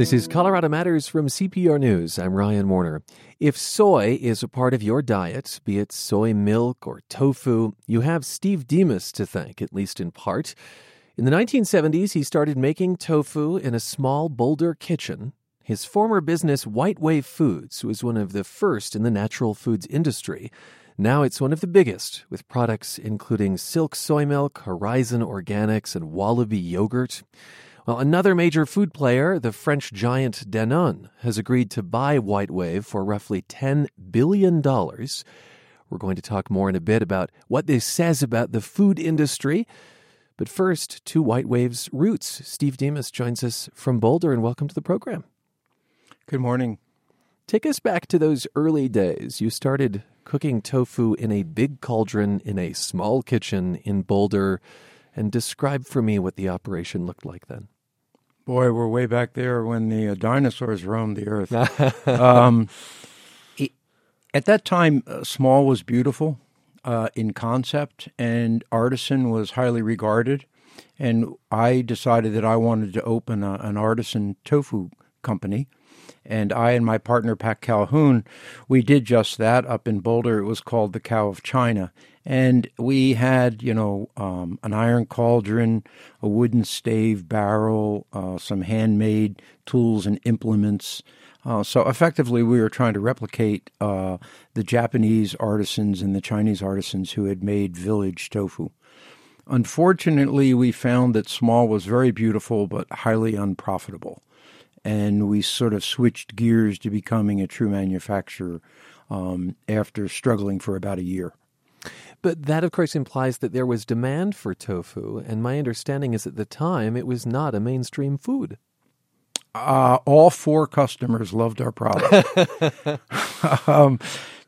This is Colorado Matters from CPR News. I'm Ryan Warner. If soy is a part of your diet, be it soy milk or tofu, you have Steve Demos to thank, at least in part. In the 1970s, he started making tofu in a small Boulder kitchen. His former business, White Wave Foods, was one of the first in the natural foods industry. Now it's one of the biggest, with products including Silk Soy Milk, Horizon Organics, and Wallaby Yogurt. Well, another major food player, the French giant Danone, has agreed to buy White Wave for roughly $10 billion. We're going to talk more in a bit about what this says about the food industry. But first, to White Wave's roots. Steve Demos joins us from Boulder, and welcome to the program. Good morning. Take us back to those early days. You started cooking tofu in a big cauldron in a small kitchen in Boulder and describe for me what the operation looked like then. Boy, we're way back there when the uh, dinosaurs roamed the earth. um, it, at that time, uh, small was beautiful uh, in concept, and artisan was highly regarded. And I decided that I wanted to open a, an artisan tofu company. And I and my partner, Pat Calhoun, we did just that up in Boulder. It was called the Cow of China. And we had, you know, um, an iron cauldron, a wooden stave barrel, uh, some handmade tools and implements. Uh, so effectively, we were trying to replicate uh, the Japanese artisans and the Chinese artisans who had made village tofu. Unfortunately, we found that small was very beautiful but highly unprofitable. And we sort of switched gears to becoming a true manufacturer um, after struggling for about a year. But that, of course, implies that there was demand for tofu, and my understanding is at the time it was not a mainstream food. Uh, all four customers loved our product. um,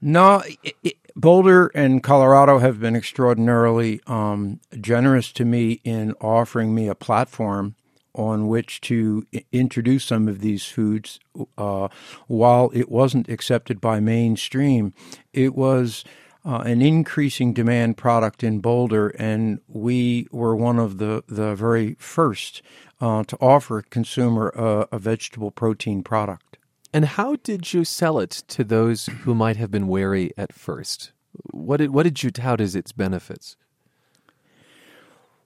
no, it, it, Boulder and Colorado have been extraordinarily um, generous to me in offering me a platform on which to introduce some of these foods. Uh, while it wasn't accepted by mainstream, it was uh, an increasing demand product in Boulder, and we were one of the, the very first uh, to offer a consumer a, a vegetable protein product. And how did you sell it to those who might have been wary at first? What did what did you tout as its benefits?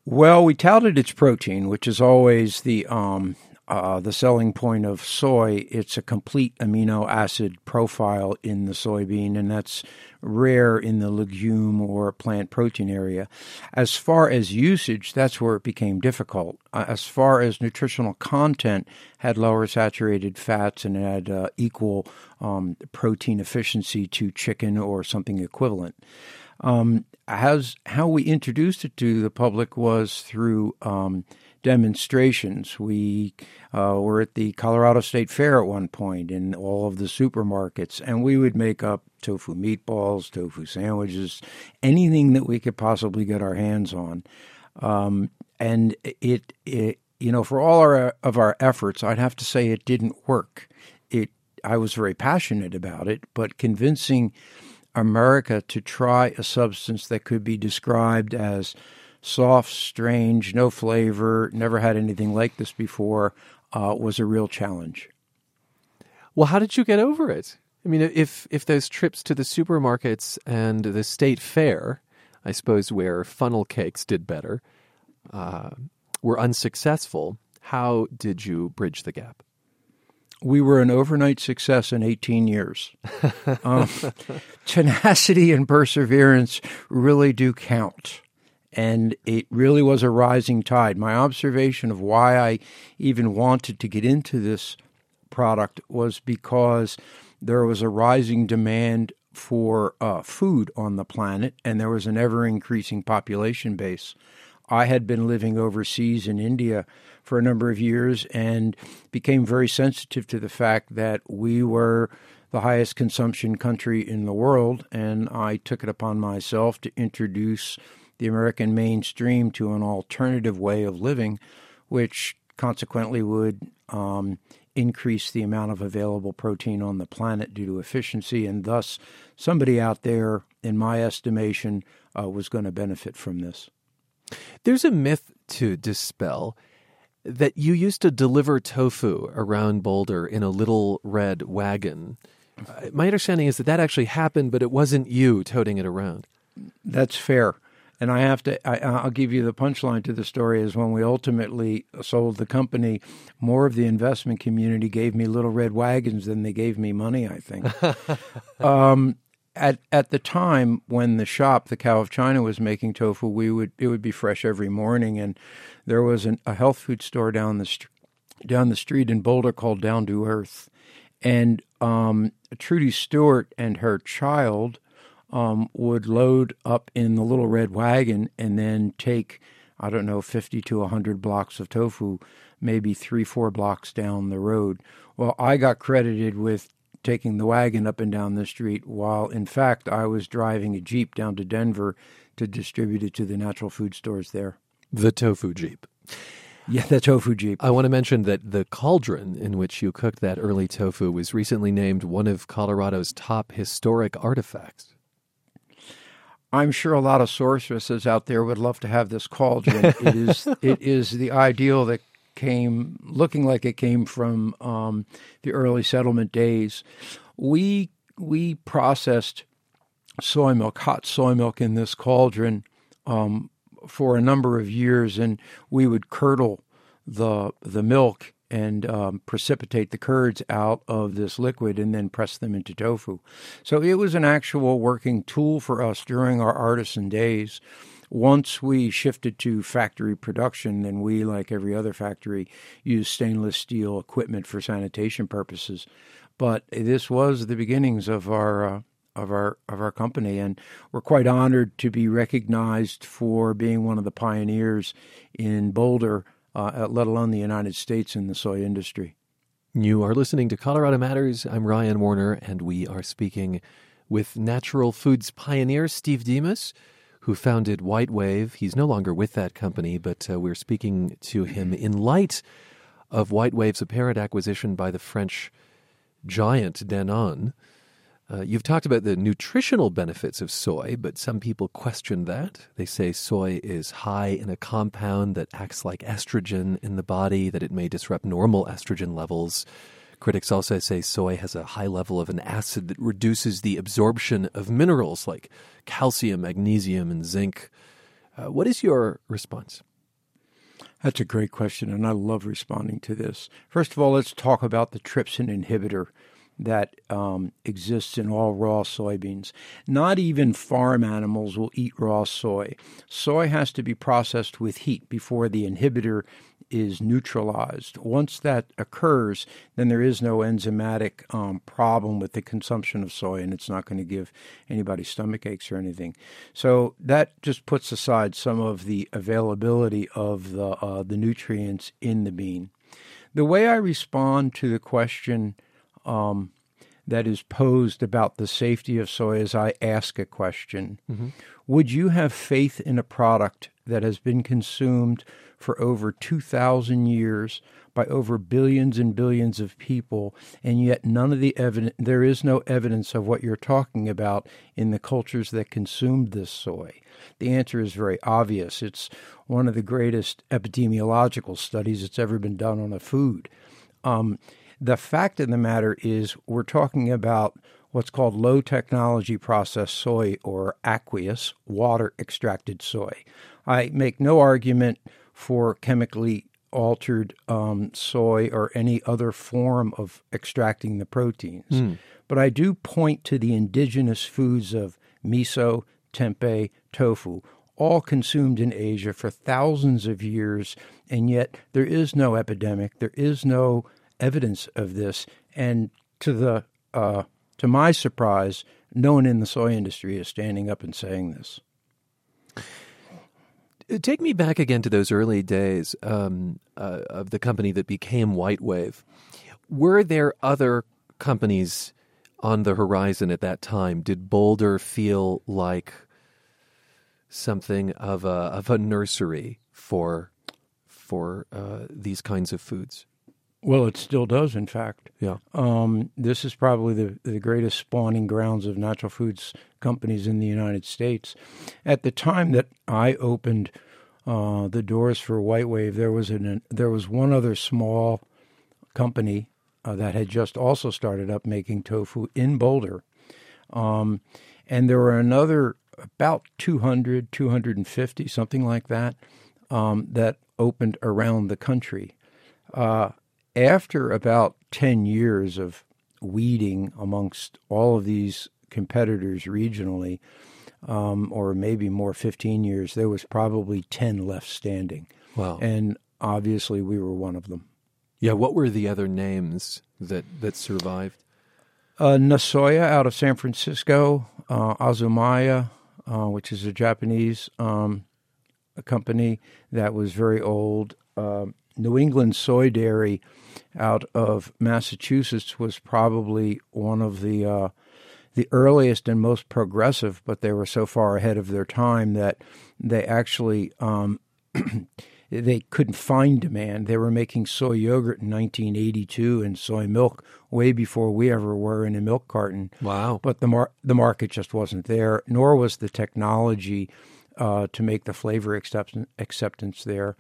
Well, we touted its protein, which is always the um, uh, the selling point of soy, it's a complete amino acid profile in the soybean, and that's rare in the legume or plant protein area. As far as usage, that's where it became difficult. Uh, as far as nutritional content, had lower saturated fats and had uh, equal um, protein efficiency to chicken or something equivalent. Um, how we introduced it to the public was through um, demonstrations. We uh, were at the Colorado State Fair at one point in all of the supermarkets, and we would make up tofu meatballs, tofu sandwiches, anything that we could possibly get our hands on. Um, and it, it, you know, for all our, of our efforts, I'd have to say it didn't work. It, I was very passionate about it, but convincing America to try a substance that could be described as soft, strange, no flavor, never had anything like this before, uh, was a real challenge. Well, how did you get over it? I mean, if if those trips to the supermarkets and the state fair, I suppose where funnel cakes did better, uh, were unsuccessful, how did you bridge the gap? We were an overnight success in 18 years. um, tenacity and perseverance really do count and it really was a rising tide. My observation of why I even wanted to get into this product was because there was a rising demand for uh, food on the planet, and there was an ever increasing population base. I had been living overseas in India for a number of years and became very sensitive to the fact that we were the highest consumption country in the world, and I took it upon myself to introduce the American mainstream to an alternative way of living, which consequently would um, increase the amount of available protein on the planet due to efficiency, and thus somebody out there, in my estimation, uh, was going to benefit from this. There's a myth to dispel that you used to deliver tofu around Boulder in a little red wagon. Uh, my understanding is that that actually happened, but it wasn't you toting it around. That's fair. And I have to, I, will give you the punchline to the story is when we ultimately sold the company, more of the investment community gave me little red wagons than they gave me money, I think. um, at, at the time when the shop, the Cow of China, was making tofu, we would it would be fresh every morning, and there was an, a health food store down the st- down the street in Boulder called Down to Earth, and um, Trudy Stewart and her child um, would load up in the little red wagon and then take, I don't know, 50 to 100 blocks of tofu, maybe three, four blocks down the road. Well, I got credited with taking the wagon up and down the street, while in fact I was driving a Jeep down to Denver to distribute it to the natural food stores there. The tofu Jeep. Yeah, the tofu Jeep. I want to mention that the cauldron in which you cooked that early tofu was recently named one of Colorado's top historic artifacts. I'm sure a lot of sorceresses out there would love to have this cauldron. it is it is the ideal that came looking like it came from um, the early settlement days. We we processed soy milk, hot soy milk, in this cauldron um, for a number of years, and we would curdle the the milk and um, precipitate the curds out of this liquid and then press them into tofu. So it was an actual working tool for us during our artisan days. Once we shifted to factory production, then we, like every other factory, used stainless steel equipment for sanitation purposes. But this was the beginnings of our uh, of our of our company, and we're quite honored to be recognized for being one of the pioneers in Boulder uh, let alone the United States in the soy industry. You are listening to Colorado Matters. I'm Ryan Warner, and we are speaking with natural foods pioneer Steve Demos, who founded White Wave. He's no longer with that company, but uh, we're speaking to him in light of White Wave's apparent acquisition by the French giant Danone. Uh, you've talked about the nutritional benefits of soy, but some people question that. They say soy is high in a compound that acts like estrogen in the body, that it may disrupt normal estrogen levels. Critics also say soy has a high level of an acid that reduces the absorption of minerals like calcium, magnesium, and zinc. Uh, what is your response? That's a great question, and I love responding to this. First of all, let's talk about the trypsin inhibitor that um, exists in all raw soybeans. Not even farm animals will eat raw soy. Soy has to be processed with heat before the inhibitor is neutralized. Once that occurs, then there is no enzymatic um, problem with the consumption of soy, and it's not going to give anybody stomach aches or anything. So that just puts aside some of the availability of the uh, the nutrients in the bean. The way I respond to the question um, that is posed about the safety of soy as I ask a question. Mm-hmm. Would you have faith in a product that has been consumed for over 2,000 years by over billions and billions of people, and yet none of the evidence, there is no evidence of what you're talking about in the cultures that consumed this soy? The answer is very obvious. It's one of the greatest epidemiological studies that's ever been done on a food. Um, the fact of the matter is, we're talking about what's called low technology processed soy or aqueous, water extracted soy. I make no argument for chemically altered um, soy or any other form of extracting the proteins. Mm. But I do point to the indigenous foods of miso, tempeh, tofu, all consumed in Asia for thousands of years, and yet there is no epidemic, there is no evidence of this. And to the uh, to my surprise, no one in the soy industry is standing up and saying this. Take me back again to those early days um, uh, of the company that became White Wave. Were there other companies on the horizon at that time? Did Boulder feel like something of a of a nursery for for uh, these kinds of foods? Well, it still does, in fact. Yeah. Um, this is probably the, the greatest spawning grounds of natural foods companies in the United States. At the time that I opened uh, the doors for White Wave, there was an there was one other small company uh, that had just also started up making tofu in Boulder, um, and there were another about 200, 250, something like that, um, that opened around the country. Uh, after about 10 years of weeding amongst all of these competitors regionally, um, or maybe more 15 years, there was probably 10 left standing. Wow. And obviously, we were one of them. Yeah, what were the other names that, that survived? Uh, Nasoya out of San Francisco, uh, Azumaya, uh, which is a Japanese um, a company that was very old. Uh, New England Soy Dairy out of Massachusetts was probably one of the uh, the earliest and most progressive, but they were so far ahead of their time that they actually um, they couldn't find demand. They were making soy yogurt in 1982 and soy milk way before we ever were in a milk carton. Wow! But the mar- the market just wasn't there, nor was the technology. Uh, to make the flavor acceptance, acceptance there.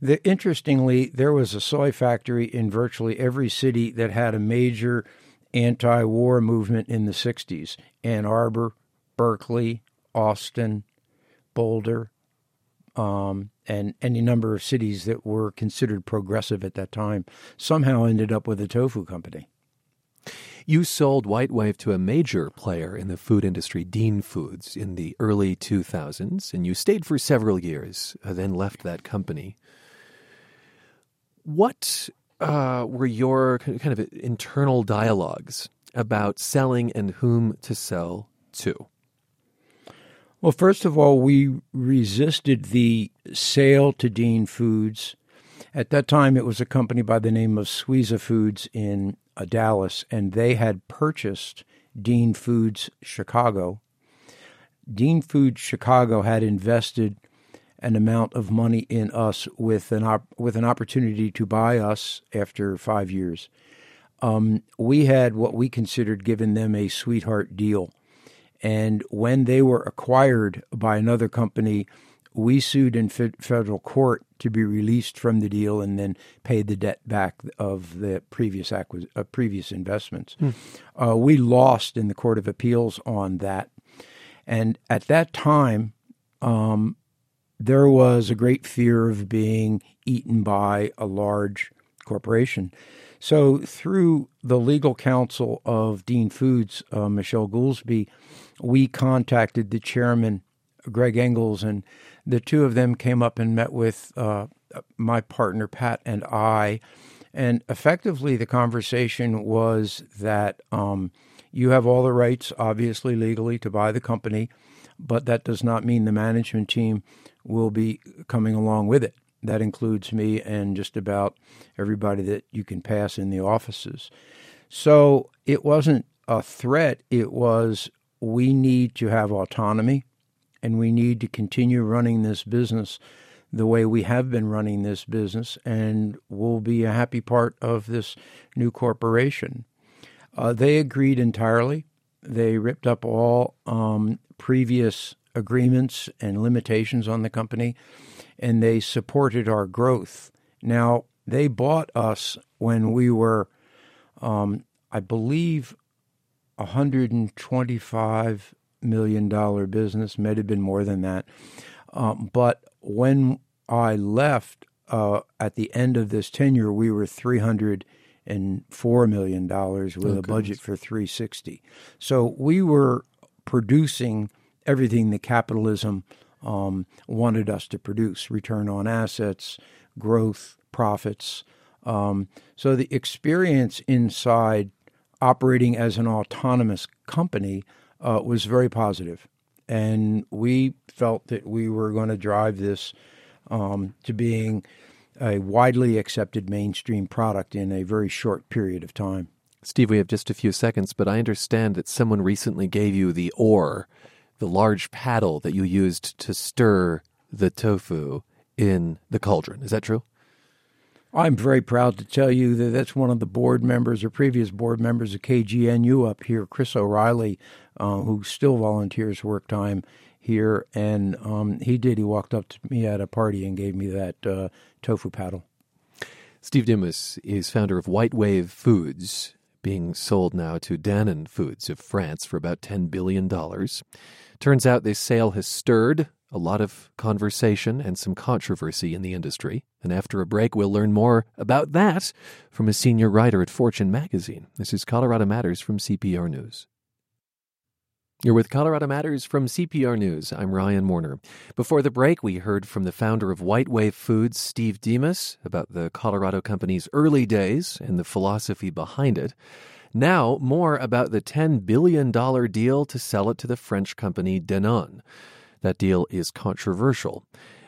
The, interestingly, there was a soy factory in virtually every city that had a major anti war movement in the 60s Ann Arbor, Berkeley, Austin, Boulder, um, and any number of cities that were considered progressive at that time somehow ended up with a tofu company. You sold White Wave to a major player in the food industry, Dean Foods, in the early 2000s, and you stayed for several years, uh, then left that company. What uh, were your kind of internal dialogues about selling and whom to sell to? Well, first of all, we resisted the sale to Dean Foods. At that time, it was a company by the name of Suiza Foods in uh, Dallas, and they had purchased Dean Foods Chicago. Dean Foods Chicago had invested an amount of money in us with an op- with an opportunity to buy us after five years. Um, we had what we considered given them a sweetheart deal, and when they were acquired by another company, we sued in federal court to be released from the deal and then paid the debt back of the previous acquis- uh, previous investments. Hmm. Uh, we lost in the court of appeals on that, and at that time. Um, there was a great fear of being eaten by a large corporation. So, through the legal counsel of Dean Foods, uh, Michelle Goolsby, we contacted the chairman, Gregg Engles, and the two of them came up and met with uh, my partner, Pat, and I. And effectively, the conversation was that um, you have all the rights, obviously, legally, to buy the company, but that does not mean the management team will be coming along with it. That includes me and just about everybody that you can pass in the offices. So it wasn't a threat, it was we need to have autonomy and we need to continue running this business the way we have been running this business, and we'll be a happy part of this new corporation. Uh, they agreed entirely. They ripped up all um, previous agreements and limitations on the company, and they supported our growth. Now, they bought us when we were, um, I believe, a $125 million dollar business, may have been more than that. Um, but when I left uh, at the end of this tenure, we were 300 and four million dollars with oh, a budget for 360. So we were producing everything that capitalism um, wanted us to produce return on assets, growth, profits. Um, so the experience inside operating as an autonomous company uh, was very positive. And we felt that we were going to drive this um, to being a widely accepted mainstream product in a very short period of time. Steve, we have just a few seconds, but I understand that someone recently gave you the oar the large paddle that you used to stir the tofu in the cauldron. Is that true? I'm very proud to tell you that that's one of the board members or previous board members of KGNU up here, Chris O'Reilly, uh, who still volunteers work time here, and um, he did. He walked up to me at a party and gave me that uh, tofu paddle. Steve Demos is founder of White Wave Foods, being sold now to Dannon Foods of France for about $10 billion. Turns out this sale has stirred a lot of conversation and some controversy in the industry. And after a break, we'll learn more about that from a senior writer at Fortune magazine. This is Colorado Matters from CPR News. You're with Colorado Matters from CPR News. I'm Ryan Warner. Before the break, we heard from the founder of White Wave Foods, Steve Demos, about the Colorado company's early days and the philosophy behind it. Now, more about the $10 billion deal to sell it to the French company Danone. That deal is controversial.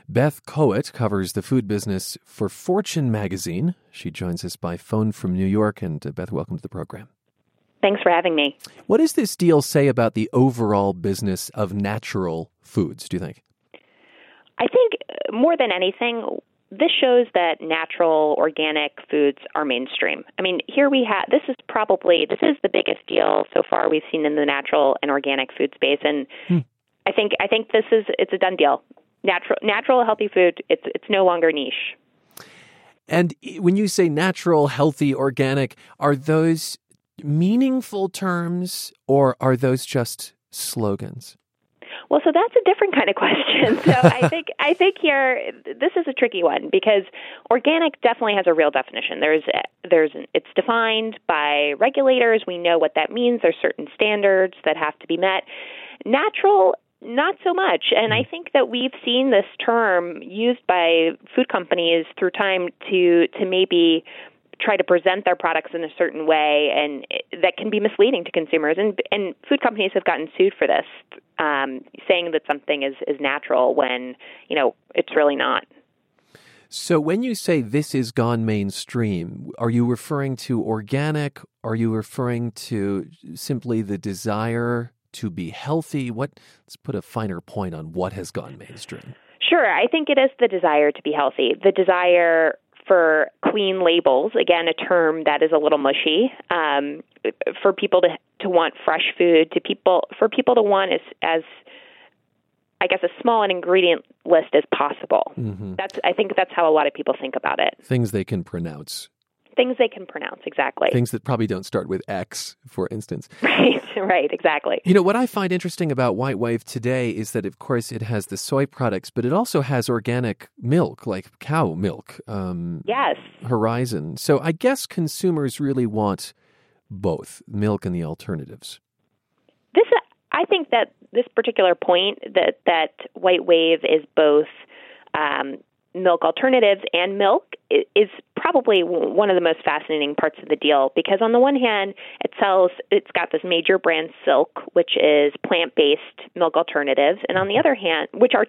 Beth Kowitt covers the food business for Fortune magazine. She joins us by phone from New York. And uh, Beth, welcome to the program. Thanks for having me. What does this deal say about the overall business of natural foods, do you think? I think uh, more than anything, this shows that natural organic foods are mainstream. I mean, here we have this is probably this is the biggest deal so far we've seen in the natural and organic food space and hmm. I think I think this is it's a done deal. Natural natural healthy food, it's it's no longer niche. And when you say natural, healthy, organic, are those meaningful terms or are those just slogans? Well, so that's a different kind of question. So I think I think here this is a tricky one because organic definitely has a real definition. There's there's it's defined by regulators. We know what that means. There's certain standards that have to be met. Natural not so much. And I think that we've seen this term used by food companies through time to to maybe try to present their products in a certain way, and that can be misleading to consumers. And and food companies have gotten sued for this, um, saying that something is is natural when you know it's really not. So when you say this is gone mainstream, are you referring to organic? Are you referring to simply the desire to be healthy? What let's put a finer point on what has gone mainstream. Sure, I think it is the desire to be healthy, the desire for clean labels, again, a term that is a little mushy, um, for people to, to want fresh food, to people for people to want as, as I guess a small an ingredient list as possible. Mm-hmm. That's I think that's how a lot of people think about it. Things they can pronounce. Things they can pronounce exactly. Things that probably don't start with X, for instance. Right, right, exactly. You know what I find interesting about White Wave today is that, of course, it has the soy products, but it also has organic milk, like cow milk. Um, yes. Horizon. So I guess consumers really want both milk and the alternatives. This, I think that this particular point that that White Wave is both um, milk alternatives and milk is probably one of the most fascinating parts of the deal because on the one hand it sells it's got this major brand silk which is plant-based milk alternatives. And on the other hand which are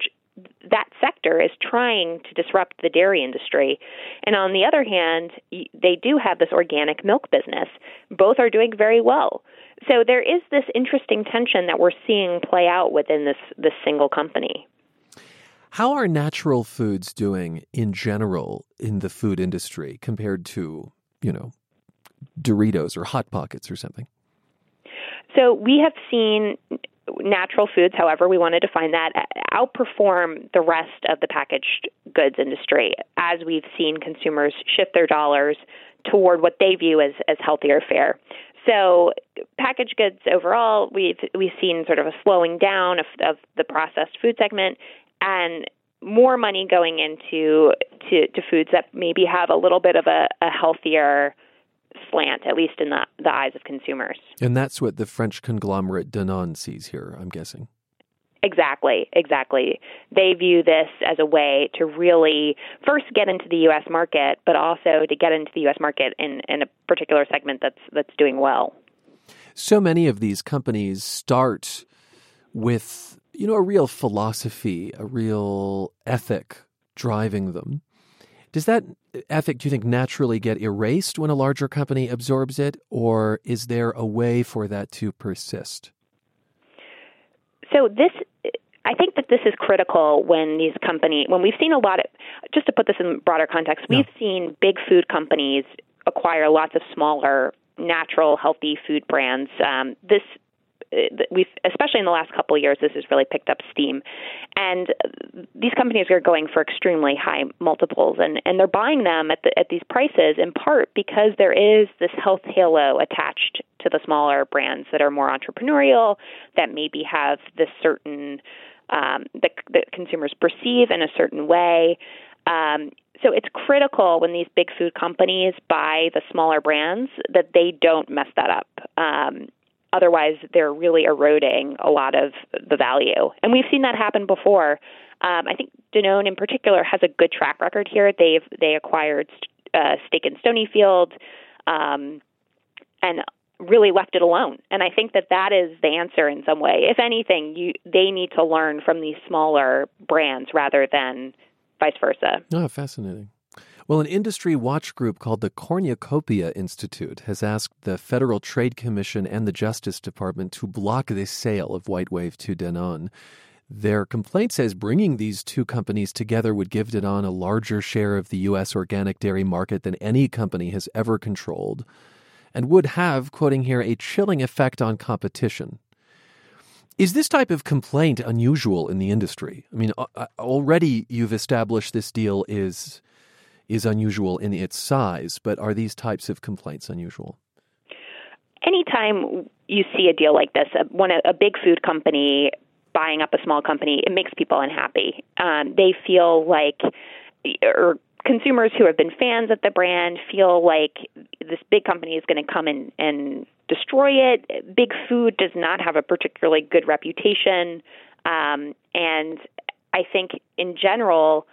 that sector is trying to disrupt the dairy industry. And on the other hand they do have this organic milk business. Both are doing very well. So there is this interesting tension that we're seeing play out within this this single company how are natural foods doing in general in the food industry compared to, you know, Doritos or Hot Pockets or something? So we have seen natural foods, however we want to define that, outperform the rest of the packaged goods industry as we've seen consumers shift their dollars toward what they view as, as healthier fare. So packaged goods overall, we've we've seen sort of a slowing down of, of the processed food segment, and more money going into to, to foods that maybe have a little bit of a, a healthier slant, at least in the, the eyes of consumers. And that's what the French conglomerate Danone sees here, I'm guessing. Exactly, exactly. They view this as a way to really first get into the U.S. market, but also to get into the U.S. market in, in a particular segment that's that's doing well. So many of these companies start with you know, a real philosophy, a real ethic driving them. Does that ethic, do you think, naturally get erased when a larger company absorbs it, or is there a way for that to persist? So this I think that this is critical when these companies, when we've seen a lot of, just to put this in broader context, we've seen big food companies acquire lots of smaller, natural, healthy food brands. Um, this we've, especially in the last couple of years, this has really picked up steam. And these companies are going for extremely high multiples, and, and they're buying them at, the, at these prices in part because there is this health halo attached to the smaller brands that are more entrepreneurial, that maybe have this certain um, that, that consumers perceive in a certain way. Um, so it's critical when these big food companies buy the smaller brands that they don't mess that up. Um, otherwise, they're really eroding a lot of the value. And we've seen that happen before. Um, I think Danone in particular has a good track record here. They've they acquired uh, Steak and Stonyfield, um, and really left it alone. And I think that that is the answer in some way. If anything, you they need to learn from these smaller brands rather than vice versa. Oh, fascinating. Well, an industry watch group called the Cornucopia Institute has asked the Federal Trade Commission and the Justice Department to block the sale of White Wave to Danone. Their complaint says bringing these two companies together would give Danone a larger share of the U.S. organic dairy market than any company has ever controlled, and would have, quoting here, a chilling effect on competition. Is this type of complaint unusual in the industry? I mean, already you've established this deal is is unusual in its size, but are these types of complaints unusual? Anytime you see a deal like this, when a, big food company buying up a small company, it makes people unhappy. Um, they feel like, or consumers who have been fans of the brand feel like this big company is going to come in and destroy it. Big food does not have a particularly good reputation. Um, and I think in general,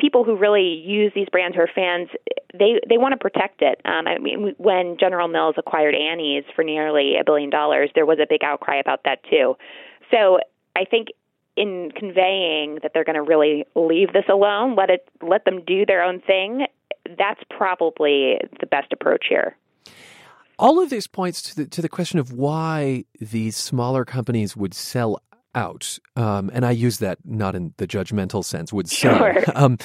people who really use these brands who are fans, they they want to protect it. Um, I mean, when General Mills acquired Annie's for nearly a billion dollars, there was a big outcry about that too. So I think in conveying that they're going to really leave this alone, let it let them do their own thing. That's probably the best approach here. All of this points to the, to the question of why these smaller companies would sell out. Um, and I use that not in the judgmental sense, would say, Sure. Um,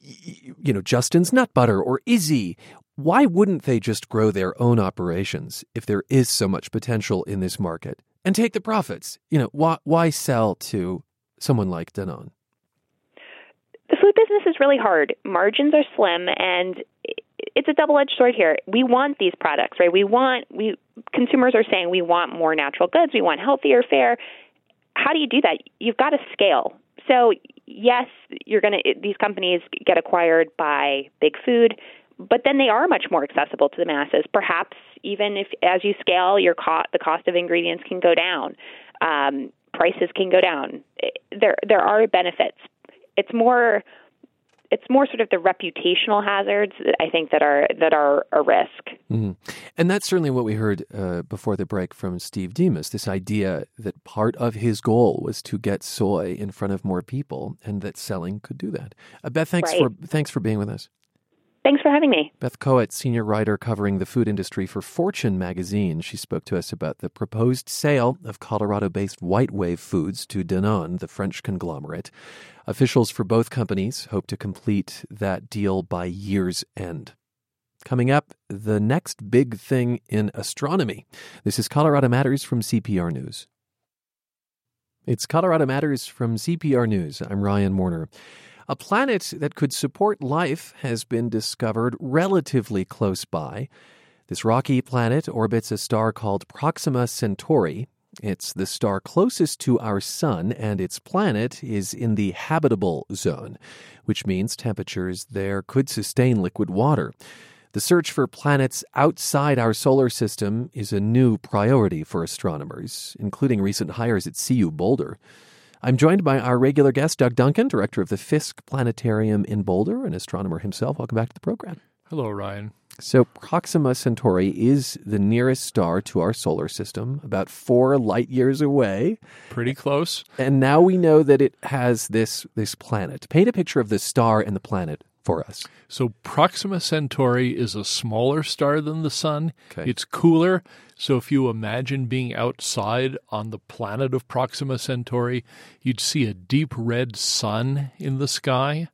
you know, Justin's Nut Butter or Izze. Why wouldn't they just grow their own operations if there is so much potential in this market and take the profits? You know, why, why sell to someone like Danone? The food business is really hard. Margins are slim, and it's a double-edged sword here. We want these products, right? We want we consumers are saying we want more natural goods, we want healthier fare. How do you do that? You've got to scale. So yes, you're going to these companies get acquired by big food, but then they are much more accessible to the masses. Perhaps even if as you scale, your cost the cost of ingredients can go down. Um, prices can go down. There there are benefits. It's more it's more sort of the reputational hazards that I think that are that are a risk. Mm-hmm. And that's certainly what we heard uh, before the break from Steve Demos. This idea that part of his goal was to get soy in front of more people, and that selling could do that. Uh, Beth, thanks right. for thanks for being with us. Thanks for having me. Beth Kowitt, senior writer covering the food industry for Fortune magazine. She spoke to us about the proposed sale of Colorado based White Wave Foods to Danone, the French conglomerate. Officials for both companies hope to complete that deal by year's end. Coming up, the next big thing in astronomy. This is Colorado Matters from CPR News. It's Colorado Matters from CPR News. I'm Ryan Warner. A planet that could support life has been discovered relatively close by. This rocky planet orbits a star called Proxima Centauri. It's the star closest to our Sun, and its planet is in the habitable zone, which means temperatures there could sustain liquid water. The search for planets outside our solar system is a new priority for astronomers, including recent hires at CU Boulder. I'm joined by our regular guest, Doug Duncan, director of the Fiske Planetarium in Boulder, an astronomer himself. Welcome back to the program. Hello, Ryan. So, Proxima Centauri is the nearest star to our solar system, about four light years away. Pretty close. And now we know that it has this, this planet. Paint a picture of the star and the planet for us? So Proxima Centauri is a smaller star than the sun. Okay. It's cooler. So if you imagine being outside on the planet of Proxima Centauri, you'd see a deep red sun in the sky.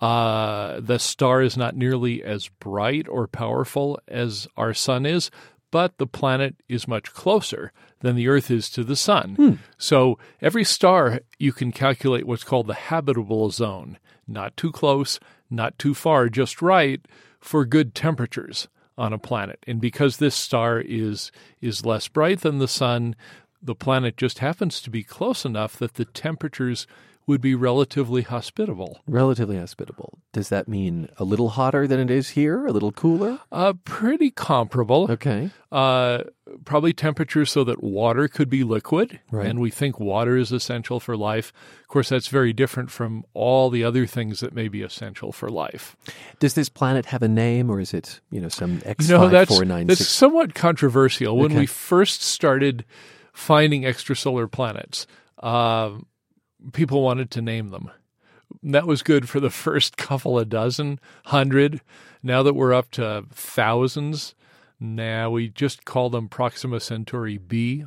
Uh, the star is not nearly as bright or powerful as our sun is, but the planet is much closer than the Earth is to the sun. So every star you can calculate what's called the habitable zone. Not too close, not too far, just right for good temperatures on a planet. And because this star is is less bright than the sun, the planet just happens to be close enough that the temperatures would be relatively hospitable. Relatively hospitable. Does that mean a little hotter than it is here? A little cooler? Uh, pretty comparable. Okay. Uh, probably temperatures so that water could be liquid. Right. And we think water is essential for life. Of course, that's very different from all the other things that may be essential for life. Does this planet have a name, or is it you know some X know, that's, that's somewhat controversial. When Okay. we first started finding extrasolar planets, uh, people wanted to name them. That was good for the first couple of dozen, hundred. Now that we're up to thousands, now we just call them Proxima Centauri B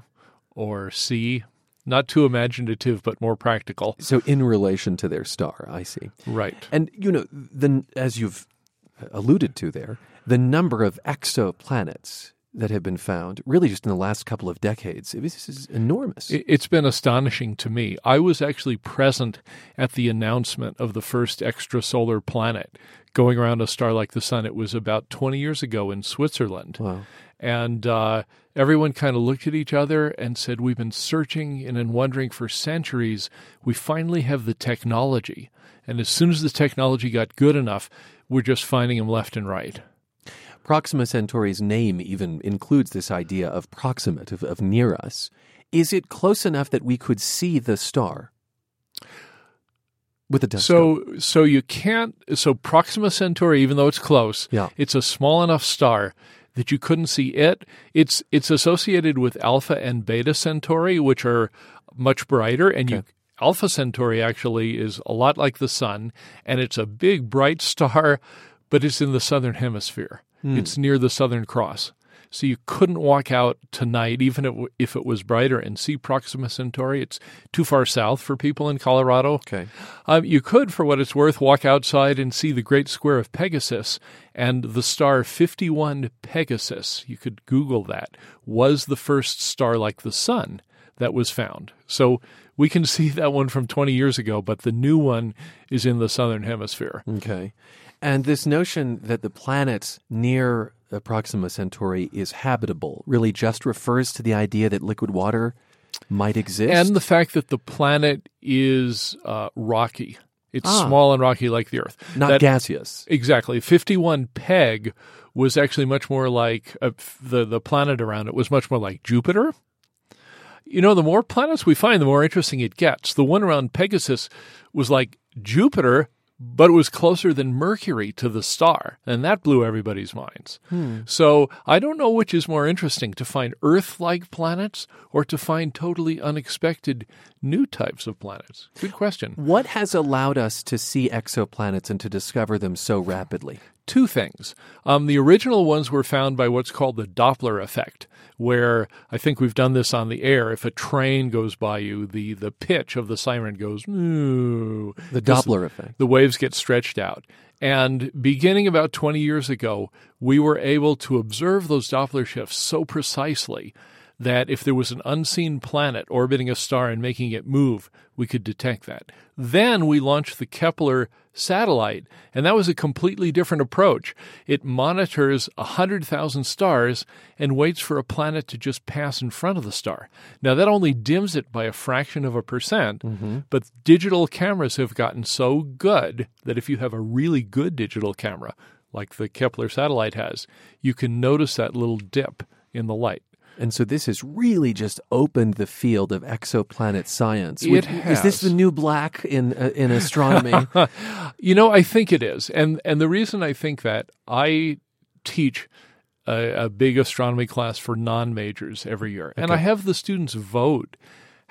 or C. Not too imaginative, but more practical. So in relation to their star, I see. Right. And you know, the as you've alluded to there, the number of exoplanets that have been found, really just in the last couple of decades, this is enormous. It- It's been astonishing to me. I was actually present at the announcement of the first extrasolar planet going around a star like the sun. It was about 20 years ago in Switzerland. wow. And uh, everyone kind of looked at each other and said, We've been searching and then wondering for centuries. We finally have the technology. And as soon as the technology got good enough, we're just finding them left and right. Proxima Centauri's name even includes this idea of proximate, of, of near us. Is it close enough that we could see the star with a telescope? So, so you can't. So Proxima Centauri, even though it's close, Yeah. it's a small enough star that you couldn't see it. It's it's associated with Alpha and Beta Centauri, which are much brighter, and you. Alpha Centauri actually is a lot like the sun, and it's a big bright star, but it's in the southern hemisphere. It's near the Southern Cross. So you couldn't walk out tonight, even if- if it was brighter, and see Proxima Centauri. It's too far south for people in Colorado. Okay. Um, you could, for what it's worth, walk outside and see the Great Square of Pegasus and the star 51 Pegasus. You could Google that. Was the first star like the sun that was found. So we can see that one from 20 years ago, but the new one is in the southern hemisphere. Okay. And this notion that the planet near Proxima Centauri is habitable really just refers to the idea that liquid water might exist. And the fact that the planet is uh, rocky. It's Ah. small and rocky like the Earth. not That- gaseous. Exactly. 51 Peg was actually much more like uh, the the planet around it was much more like Jupiter. You know, the more planets we find, the more interesting it gets. The one around Pegasus was like Jupiter, but it was closer than Mercury to the star, and that blew everybody's minds. Hmm. So I don't know which is more interesting to find Earth like planets or to find totally unexpected new types of planets. Good question. What has allowed us to see exoplanets and to discover them so rapidly? Two things. Um, the original ones were found by what's called the Doppler effect, where I think we've done this on the air. If a train goes by you, the, the pitch of the siren goes. The Doppler effect. The waves get stretched out. And beginning about 20 years ago, we were able to observe those Doppler shifts so precisely that if there was an unseen planet orbiting a star and making it move, we could detect that. Then we launched the Kepler satellite, and that was a completely different approach. It monitors 100,000 stars and waits for a planet to just pass in front of the star. Now, that only dims it by a fraction of a percent, mm-hmm. but digital cameras have gotten so good that if you have a really good digital camera, like the Kepler satellite has, you can notice that little dip in the light. And so this has really just opened the field of exoplanet science. It Would- Is this the new black in uh, in astronomy? You know, I think it is, and and the reason I think that I teach a, a big astronomy class for non majors every year, and I have the students vote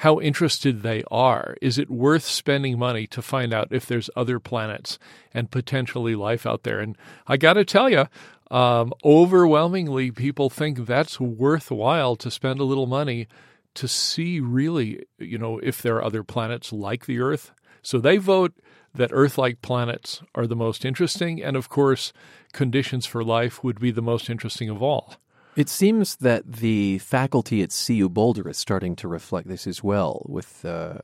how interested they are. Is it worth spending money to find out if there's other planets and potentially life out there? And I got to tell you. Um, overwhelmingly, people think that's worthwhile to spend a little money to see really, you know, if there are other planets like the Earth. So they vote that Earth like planets are the most interesting. And of course, conditions for life would be the most interesting of all. It seems that the faculty at CU Boulder is starting to reflect this as well, with uh,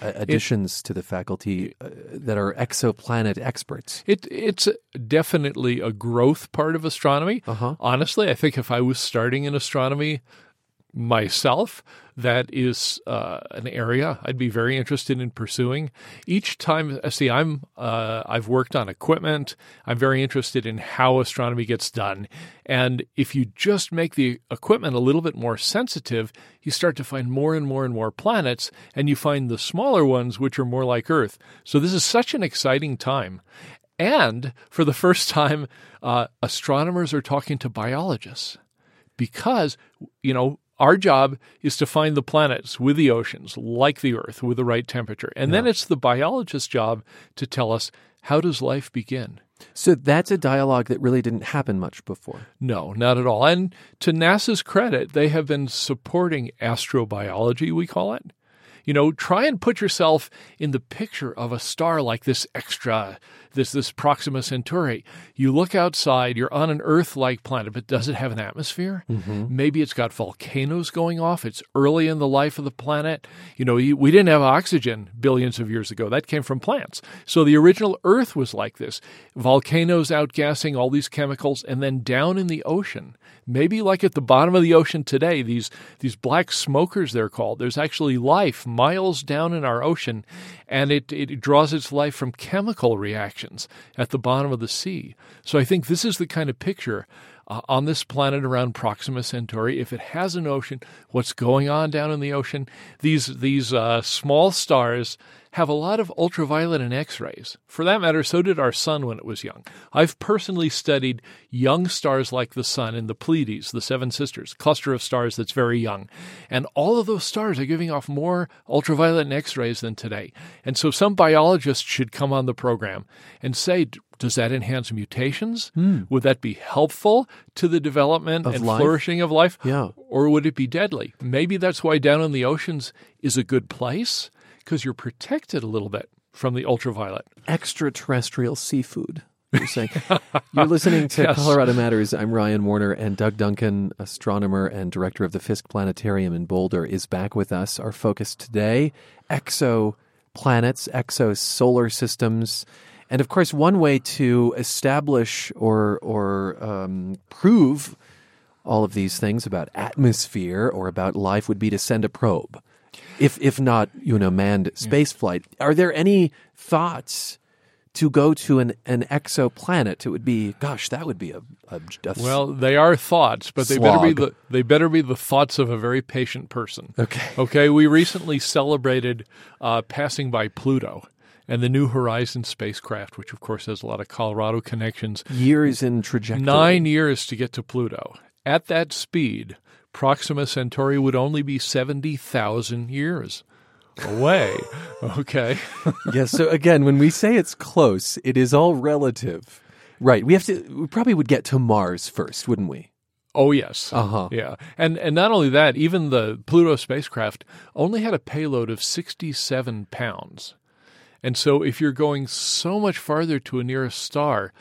additions it, to the faculty uh, that are exoplanet experts. It, it's definitely a growth part of astronomy. Uh-huh. Honestly, I think if I was starting in astronomy myself, that is uh, an area I'd be very interested in pursuing. Each time, see, I'm uh, I've worked on equipment. I'm very interested in how astronomy gets done, and if you just make the equipment a little bit more sensitive, you start to find more and more and more planets, and you find the smaller ones which are more like Earth. So this is such an exciting time. And for the first time, uh, astronomers are talking to biologists because, you know, our job is to find the planets with the oceans, like the Earth, with the right temperature. And yeah. then it's the biologist's job to tell us how does life begin? So that's a dialogue that really didn't happen much before. No, not at all. And to NASA's credit, they have been supporting astrobiology, we call it. You know, try and put yourself in the picture of a star like this extra, this this Proxima Centauri. You look outside, you're on an Earth-like planet, but does it have an atmosphere? Mm-hmm. Maybe it's got volcanoes going off. It's early in the life of the planet. You know, we didn't have oxygen billions of years ago. That came from plants. So the original Earth was like this: volcanoes outgassing all these chemicals, and then down in the ocean, maybe like at the bottom of the ocean today, these these black smokers they're called. There's actually life miles down in our ocean, and it, it draws its life from chemical reactions at the bottom of the sea. So I think this is the kind of picture uh, on this planet around Proxima Centauri. If it has an ocean, what's going on down in the ocean? These these uh, small stars have a lot of ultraviolet and X rays. For that matter, so did our sun when it was young. I've personally studied young stars like the sun in the Pleiades, the Seven Sisters, cluster of stars that's very young. And all of those stars are giving off more ultraviolet and X rays than today. And so some biologists should come on the program and say, does that enhance mutations? Hmm. Would that be helpful to the development of and life? flourishing of life? Yeah. Or would it be deadly? Maybe that's why down in the oceans is a good place because you're protected a little bit from the ultraviolet. Extraterrestrial seafood. You're saying you're listening to Yes. Colorado Matters. I'm Ryan Warner, and Doug Duncan, astronomer and director of the Fiske Planetarium in Boulder, is back with us. Our focus today: exoplanets, exosolar systems, and of course, one way to establish or or um, prove all of these things about atmosphere or about life would be to send a probe. If if not, you know, manned space flight. Are there any thoughts to go to an, an exoplanet? It would be, gosh, that would be a, a, a Well, they are thoughts, but they better be the they better be the thoughts of a very patient person. Okay. Okay. We recently celebrated uh, passing by Pluto and the New Horizons spacecraft, which of course has a lot of Colorado connections. years in trajectory. Nine years to get to Pluto. At that speed, Proxima Centauri would only be seventy thousand years away. okay. yes. So again, when we say it's close, it is all relative. Right. We have to. We probably would get to Mars first, wouldn't we? Oh yes. Uh huh. Yeah, and and not only that, even the Pluto spacecraft only had a payload of sixty-seven pounds, and so if you're going so much farther to a nearest star,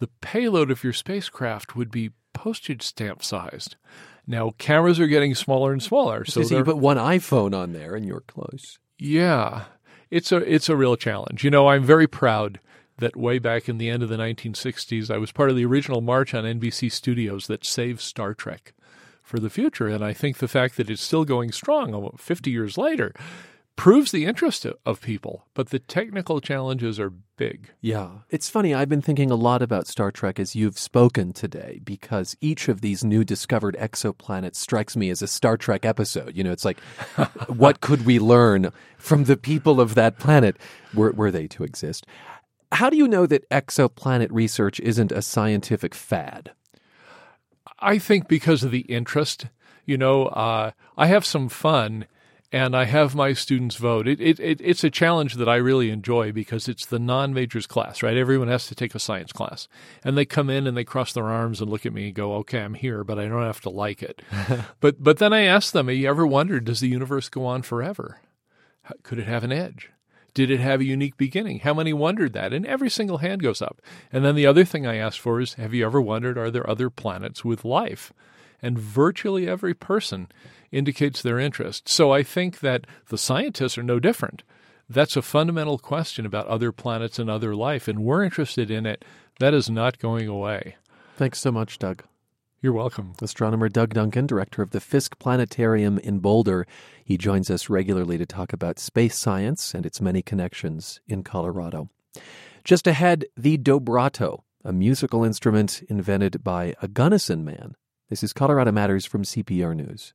the payload of your spacecraft would be postage stamp sized. Now cameras are getting smaller and smaller, so So, you put one iPhone on there, and you're close. yeah, it's a it's a real challenge. You know, I'm very proud that way back in the end of the 1960s, I was part of the original march on NBC Studios that saved Star Trek for the future, and I think the fact that it's still going strong uh, 50 years later proves the interest of- people. But the technical challenges are big. Yeah. It's funny. I've been thinking a lot about Star Trek as you've spoken today because each of these new discovered exoplanets strikes me as a Star Trek episode. You know, it's like, what could we learn from the people of that planet were, were they to exist? How do you know that exoplanet research isn't a scientific fad? I think because of the interest, you know, uh, I have some fun and I have my students vote. It, it, it, it's a challenge that I really enjoy because it's the non majors class, right? Everyone has to take a science class. And they come in and they cross their arms and look at me and go, okay, I'm here, but I don't have to like it. but, but then I ask them, have you ever wondered, does the universe go on forever? How- Could it have an edge? Did it have a unique beginning? How many wondered that? And every single hand goes up. And then the other thing I ask for is Have you ever wondered, are there other planets with life? and virtually every person indicates their interest. So I think that the scientists are no different. That's a fundamental question about other planets and other life, and we're interested in it. That is not going away. Thanks so much, Doug. You're welcome. Astronomer Doug Duncan, director of the Fiske Planetarium in Boulder. He joins us regularly to talk about space science and its many connections in Colorado. Just ahead, the Dobrato, a musical instrument invented by a Gunnison man. This is Colorado Matters from CPR News.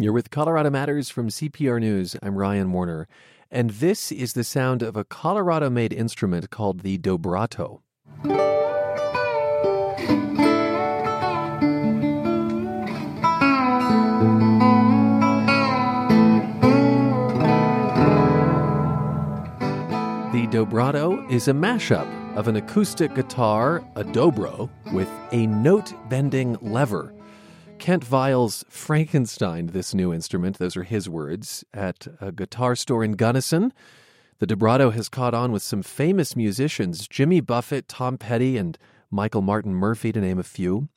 You're with Colorado Matters from CPR News. I'm Ryan Warner, and this is the sound of a Colorado made instrument called the Dobrato. The Dobrato is a mashup of an acoustic guitar, a dobro, with a note bending lever. Kent Viles Frankenstein this new instrument, those are his words, at a guitar store in Gunnison. The Dobrato has caught on with some famous musicians Jimmy Buffett, Tom Petty, and Michael Martin Murphey, to name a few.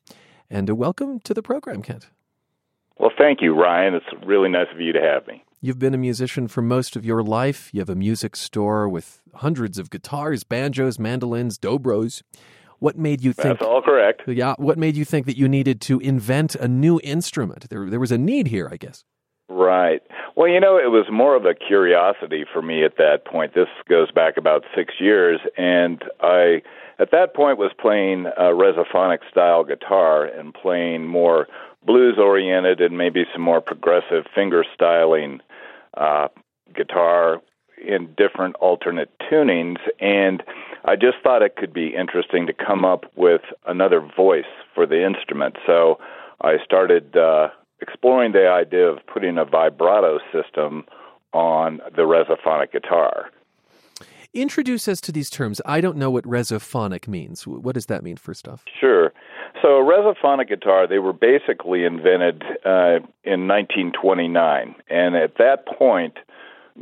And a welcome to the program, Kent. Well, thank you, Ryan. It's really nice of you to have me. You've been a musician for most of your life. You have a music store with hundreds of guitars, banjos, mandolins, dobros. What made you think? That's all correct. Yeah. What made you think that you needed to invent a new instrument? There, there was a need here, I guess. Right. Well, you know, it was more of a curiosity for me at that point. This goes back about six years, and I, at that point, was playing a resophonic style guitar and playing more blues oriented and maybe some more progressive finger styling uh, guitar in different alternate tunings, and I just thought it could be interesting to come up with another voice for the instrument. So I started uh, exploring the idea of putting a vibrato system on the resophonic guitar. Introduce us to these terms. I don't know what resophonic means. What does that mean, first off? Sure. So, a resophonic guitar, they were basically invented uh, in 1929. And at that point,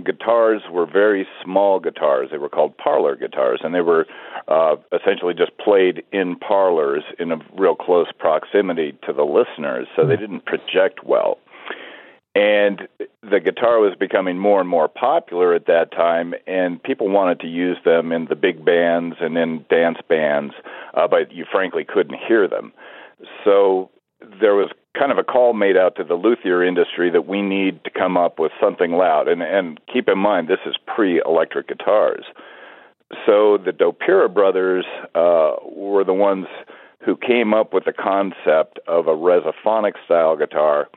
guitars were very small guitars. They were called parlor guitars, and they were uh, essentially just played in parlors in a real close proximity to the listeners, so they hmm. didn't project well. And the guitar was becoming more and more popular at that time, and people wanted to use them in the big bands and in dance bands, uh, but you frankly couldn't hear them. So there was kind of a call made out to the luthier industry that we need to come up with something loud. And, and keep in mind, this is pre electric guitars. So the Dopyera brothers uh, were the ones who came up with the concept of a resophonic style guitar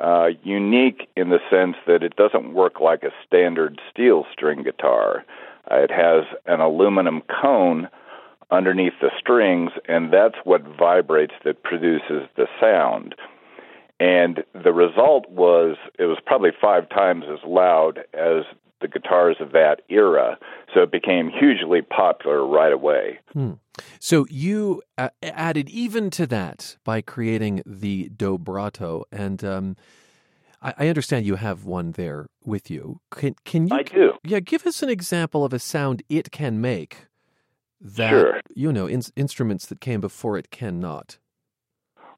uh, unique in the sense that it doesn't work like a standard steel string guitar. Uh, it has an aluminum cone underneath the strings, and that's what vibrates that produces the sound. And the result was it was probably five times as loud as the guitars of that era. So it became hugely popular right away. Hmm. So you uh, added even to that by creating the Dobrato, and um, I, I, understand you have one there with you. Can can you? I do. Yeah, give us an example of a sound it can make that sure. you know in, instruments that came before it cannot.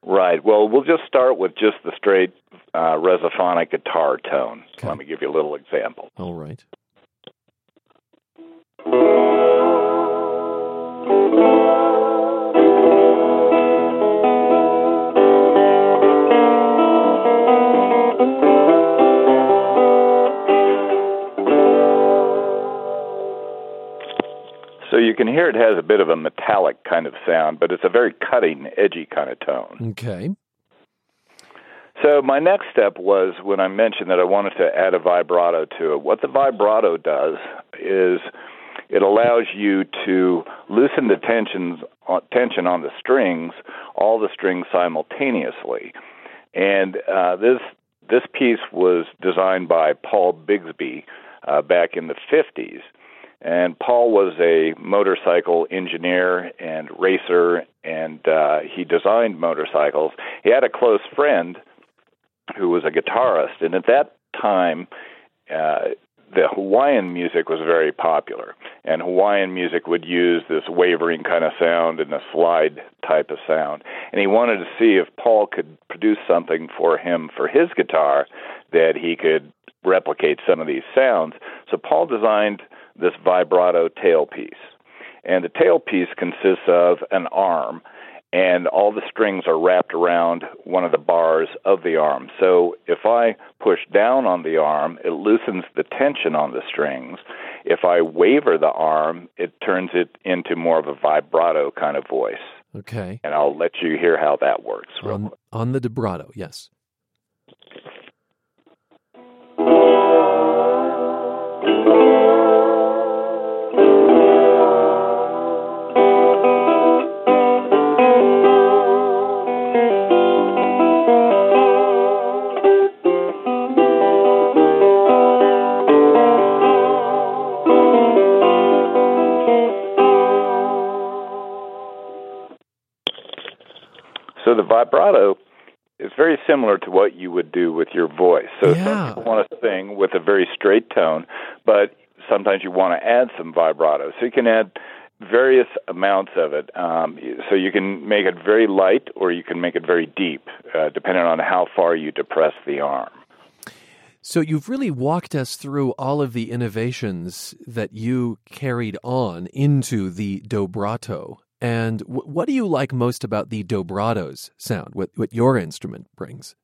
Right. Well, we'll just start with just the straight uh, resophonic guitar tone. Okay. Let me give you a little example. All right. You can hear it has a bit of a metallic kind of sound, but it's a very cutting, edgy kind of tone. Okay. So my next step was when I mentioned that I wanted to add a vibrato to it. What the vibrato does is it allows you to loosen the tensions uh, tension on the strings, all the strings simultaneously. And uh, this this piece was designed by Paul Bigsby uh, back in the 50s. And Paul was a motorcycle engineer and racer, and uh, he designed motorcycles. He had a close friend who was a guitarist, and at that time, uh, the Hawaiian music was very popular, and Hawaiian music would use this wavering kind of sound and a slide type of sound. and he wanted to see if Paul could produce something for him for his guitar that he could replicate some of these sounds. So Paul designed this vibrato tailpiece. And the tailpiece consists of an arm, and all the strings are wrapped around one of the bars of the arm. So if I push down on the arm, it loosens the tension on the strings. If I waver the arm, it turns it into more of a vibrato kind of voice. Okay. And I'll let you hear how that works. On, on the vibrato, yes. So the vibrato is very similar to what you would do with your voice. So Yeah. some people want to sing with a very straight tone, but sometimes you want to add some vibrato. So you can add various amounts of it. Um, so you can make it very light or you can make it very deep, uh, depending on how far you depress the arm. So you've really walked us through all of the innovations that you carried on into the dobrato. And w- what do you like most about the dobrato's sound? What what your instrument brings?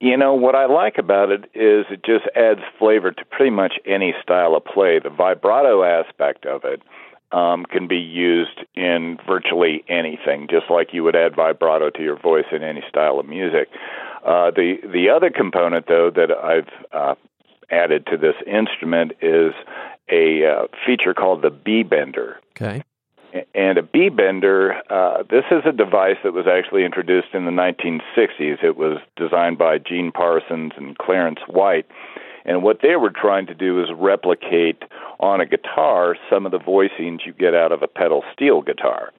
You know, what I like about it is it just adds flavor to pretty much any style of play. The vibrato aspect of it um, can be used in virtually anything, just like you would add vibrato to your voice in any style of music. Uh, the the other component, though, that I've uh, added to this instrument is a uh, feature called the B bender. Okay. And a B bender, uh, this is a device that was actually introduced in the 1960s. It was designed by Gene Parsons and Clarence White. And what they were trying to do is replicate on a guitar some of the voicings you get out of a pedal steel guitar.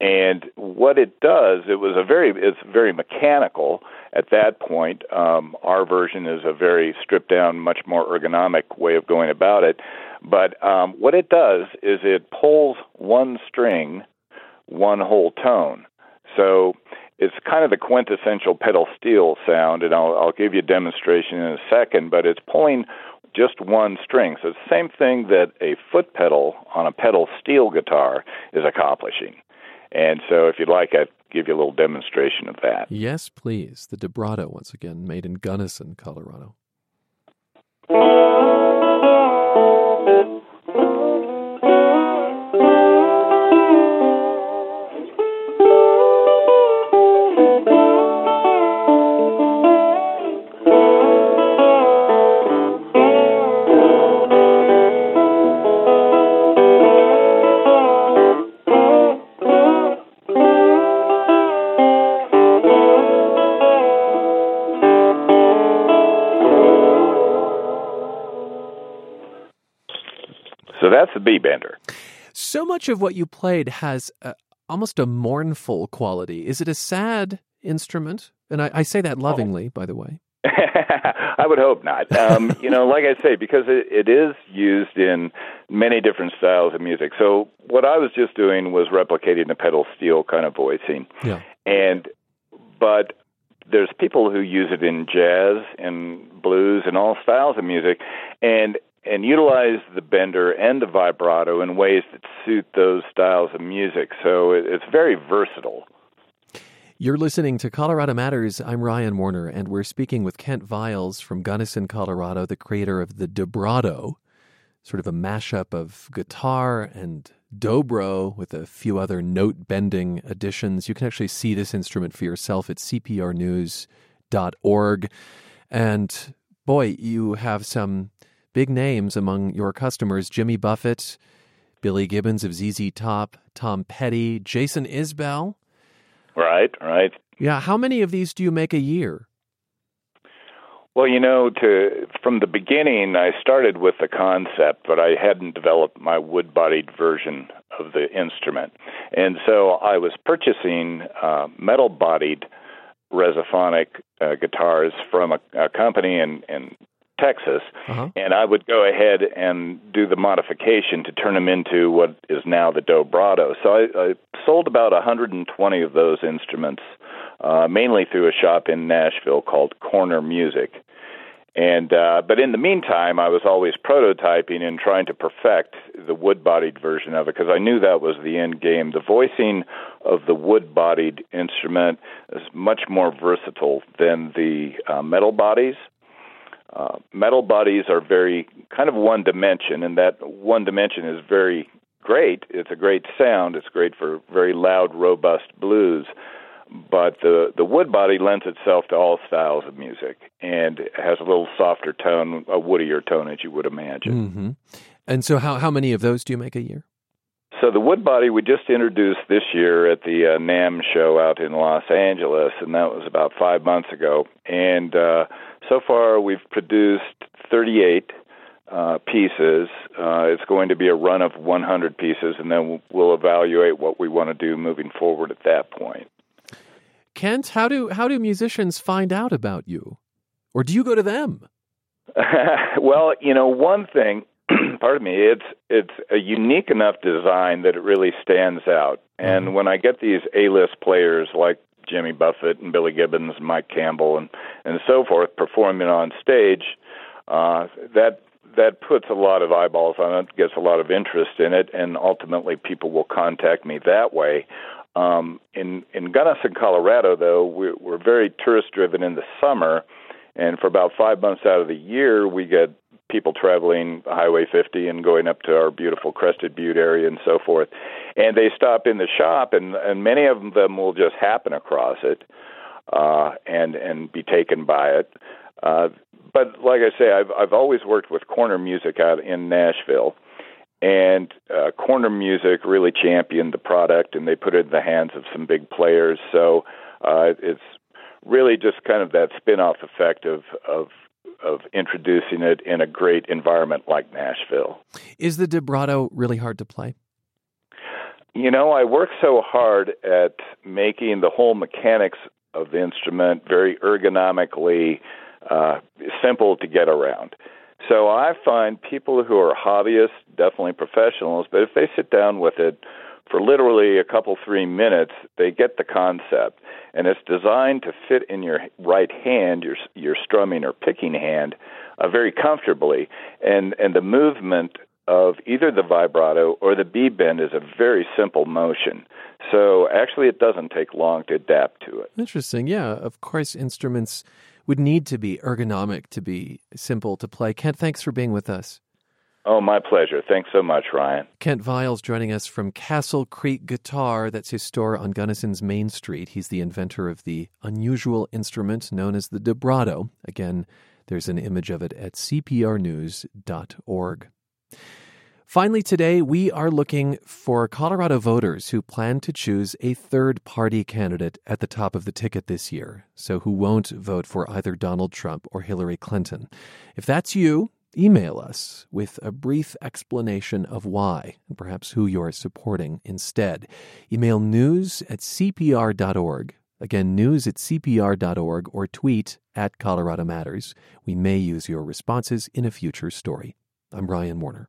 And what it does, it was a very, it's very mechanical at that point. Um, our version is a very stripped down, much more ergonomic way of going about it. But um, what it does is it pulls one string, one whole tone. So it's kind of the quintessential pedal steel sound, and I'll, I'll give you a demonstration in a second. But it's pulling just one string. So it's the same thing that a foot pedal on a pedal steel guitar is accomplishing. And so, if you'd like, I'd give you a little demonstration of that. Yes, please. The vibrato once again, made in Gunnison, Colorado. That's the B bender. So much of what you played has uh, almost a mournful quality. Is it a sad instrument? And I, I say that lovingly, by the way. I would hope not. Um, you know, like I say, because it, it is used in many different styles of music. So what I was just doing was replicating the pedal steel kind of voicing, Yeah. and but there's people who use it in jazz and blues and all styles of music, and and utilize the bender and the vibrato in ways that suit those styles of music. So it, it's very versatile. You're listening to Colorado Matters. I'm Ryan Warner, and we're speaking with Kent Viles from Gunnison, Colorado, the creator of the Dobrato, sort of a mashup of guitar and dobro with a few other note bending additions. You can actually see this instrument for yourself at cprnews.org. And boy, you have some big names among your customers Jimmy Buffett, Billy Gibbons of ZZ Top, Tom Petty, Jason Isbell. Right, right. Yeah, how many of these do you make a year? Well, you know, to from the beginning, I started with the concept, but I hadn't developed my wood-bodied version of the instrument, and so I was purchasing uh, metal-bodied resophonic uh, guitars from a, a company in, in Texas, uh-huh. and I would go ahead and do the modification to turn them into what is now the Dobrato. So I, I sold about 120 of those instruments, uh, mainly through a shop in Nashville called Corner Music. And uh, but in the meantime, I was always prototyping and trying to perfect the wood-bodied version of it because I knew that was the end game. The voicing of the wood-bodied instrument is much more versatile than the uh, metal bodies. Uh, metal bodies are very kind of one dimension, and that one dimension is very great. It's a great sound. It's great for very loud, robust blues but the the wood body lends itself to all styles of music and has a little softer tone, a woodier tone, as you would imagine. Mm-hmm. And so, how how many of those do you make a year? So the wood body we just introduced this year at the uh, NAMM show out in Los Angeles, and that was about five months ago. And uh, so far, we've produced 38 uh, pieces. Uh, it's going to be a run of 100 pieces, and then we'll, we'll evaluate what we want to do moving forward at that point. Kent, how do how do musicians find out about you, or do you go to them? well, you know, one thing. pardon me. It's it's a unique enough design that it really stands out. And mm-hmm. when I get these A-list players like Jimmy Buffett and Billy Gibbons and Mike Campbell and and so forth performing on stage, uh, that that puts a lot of eyeballs on it, gets a lot of interest in it, and ultimately people will contact me that way. Um, in in Gunnison, Colorado, though, we're, we're very tourist driven in the summer, and for about five months out of the year, we get people traveling Highway 50 and going up to our beautiful Crested Butte area and so forth, and they stop in the shop, and and many of them will just happen across it, uh, and and be taken by it. Uh, but like I say, I've I've always worked with corner music out in Nashville and uh, Corner Music really championed the product, and they put it in the hands of some big players. So uh, it's really just kind of that spin-off effect of of of introducing it in a great environment like Nashville. Is the Dobrato really hard to play? You know, I work so hard at making the whole mechanics of the instrument very ergonomically uh, simple to get around. So I find people who are hobbyists, definitely professionals, but if they sit down with it for literally a couple three minutes, they get the concept, and it's designed to fit in your right hand, your your strumming or picking hand, uh, very comfortably, and and the movement of either the vibrato or the B bend is a very simple motion. So actually, it doesn't take long to adapt to it. Interesting. Yeah, of course, instruments would need to be ergonomic to be simple to play. Kent, thanks for being with us. Oh, my pleasure. Thanks so much, Ryan. Kent Viles joining us from Castle Creek Guitar. That's his store on Gunnison's Main Street. He's the inventor of the unusual instrument known as the Dobrato. Again, there's an image of it at cprnews.org. Finally, today, we are looking for Colorado voters who plan to choose a third party candidate at the top of the ticket this year, so who won't vote for either Donald Trump or Hillary Clinton. If that's you, email us with a brief explanation of why and perhaps who you're supporting instead. Email news at cpr.org. Again, news at cpr.org or tweet at Colorado Matters. We may use your responses in a future story. I'm Ryan Warner.